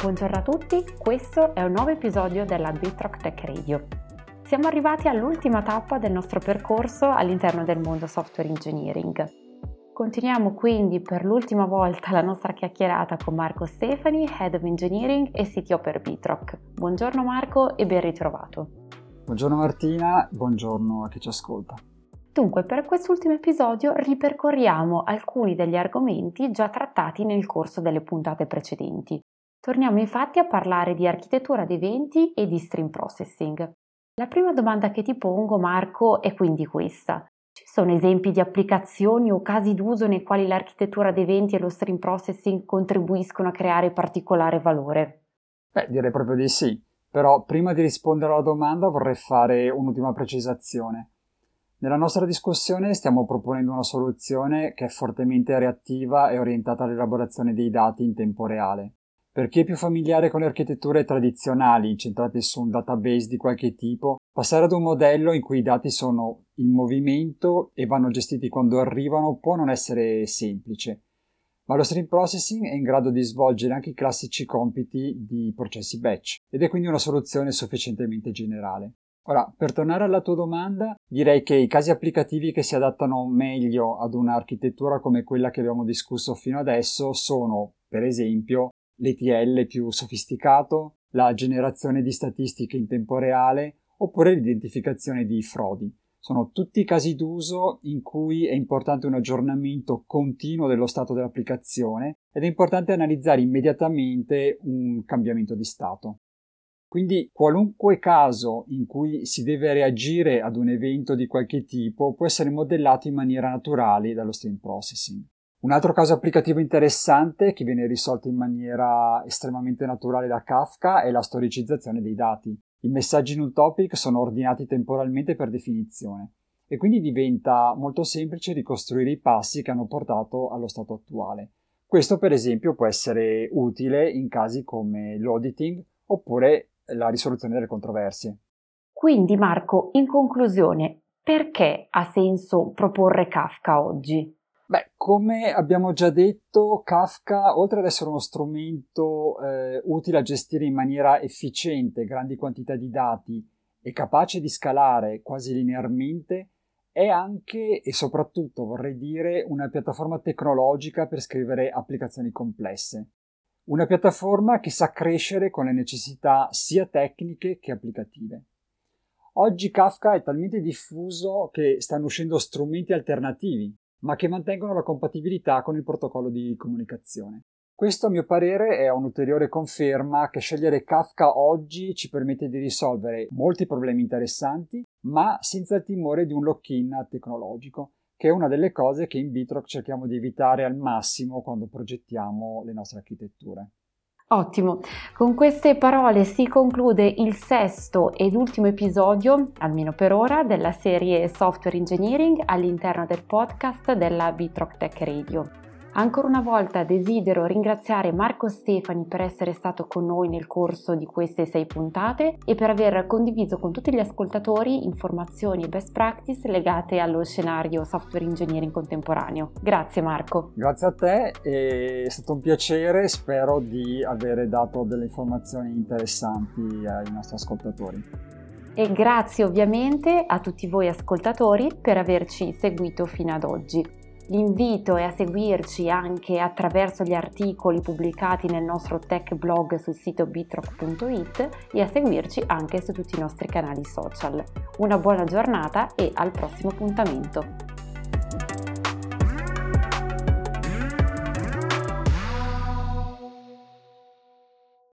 Buongiorno a tutti, questo è un nuovo episodio della Bitrock Tech Radio. Siamo arrivati all'ultima tappa del nostro percorso all'interno del mondo software engineering. Continuiamo quindi per l'ultima volta la nostra chiacchierata con Marco Stefani, Head of Engineering e CTO per Bitrock. Buongiorno Marco e ben ritrovato. Buongiorno Martina, buongiorno a chi ci ascolta. Dunque, per quest'ultimo episodio ripercorriamo alcuni degli argomenti già trattati nel corso delle puntate precedenti. Torniamo infatti a parlare di architettura di eventi e di stream processing. La prima domanda che ti pongo, Marco, è quindi questa. Ci sono esempi di applicazioni o casi d'uso nei quali l'architettura di eventi e lo stream processing contribuiscono a creare particolare valore? Beh, direi proprio di sì. Però prima di rispondere alla domanda vorrei fare un'ultima precisazione. Nella nostra discussione stiamo proponendo una soluzione che è fortemente reattiva e orientata all'elaborazione dei dati in tempo reale. Per chi è più familiare con le architetture tradizionali, centrate su un database di qualche tipo, passare ad un modello in cui i dati sono in movimento e vanno gestiti quando arrivano può non essere semplice, ma lo stream processing è in grado di svolgere anche i classici compiti di processi batch ed è quindi una soluzione sufficientemente generale. Ora, per tornare alla tua domanda, direi che i casi applicativi che si adattano meglio ad un'architettura come quella che abbiamo discusso fino adesso sono, per esempio, l'ETL più sofisticato, la generazione di statistiche in tempo reale oppure l'identificazione di frodi. Sono tutti casi d'uso in cui è importante un aggiornamento continuo dello stato dell'applicazione ed è importante analizzare immediatamente un cambiamento di stato. Quindi qualunque caso in cui si deve reagire ad un evento di qualche tipo può essere modellato in maniera naturale dallo stream processing. Un altro caso applicativo interessante che viene risolto in maniera estremamente naturale da Kafka è la storicizzazione dei dati. I messaggi in un topic sono ordinati temporalmente per definizione e quindi diventa molto semplice ricostruire i passi che hanno portato allo stato attuale. Questo per esempio può essere utile in casi come l'auditing oppure la risoluzione delle controversie. Quindi Marco, in conclusione, perché ha senso proporre Kafka oggi? Beh, come abbiamo già detto, Kafka, oltre ad essere uno strumento eh, utile a gestire in maniera efficiente grandi quantità di dati e capace di scalare quasi linearmente, è anche e soprattutto, vorrei dire, una piattaforma tecnologica per scrivere applicazioni complesse. Una piattaforma che sa crescere con le necessità sia tecniche che applicative. Oggi Kafka è talmente diffuso che stanno uscendo strumenti alternativi ma che mantengono la compatibilità con il protocollo di comunicazione. Questo a mio parere è un'ulteriore conferma che scegliere Kafka oggi ci permette di risolvere molti problemi interessanti, ma senza il timore di un lock-in tecnologico, che è una delle cose che in Bitrock cerchiamo di evitare al massimo quando progettiamo le nostre architetture. Ottimo, con queste parole si conclude il sesto ed ultimo episodio, almeno per ora, della serie Software Engineering all'interno del podcast della Bitrock Tech Radio. Ancora una volta desidero ringraziare Marco Stefani per essere stato con noi nel corso di queste sei puntate e per aver condiviso con tutti gli ascoltatori informazioni e best practice legate allo scenario software engineering contemporaneo. Grazie Marco. Grazie a te, è stato un piacere, spero di avere dato delle informazioni interessanti ai nostri ascoltatori. E grazie ovviamente a tutti voi ascoltatori per averci seguito fino ad oggi. L'invito è a seguirci anche attraverso gli articoli pubblicati nel nostro tech blog sul sito bitrock.it e a seguirci anche su tutti i nostri canali social. Una buona giornata e al prossimo appuntamento!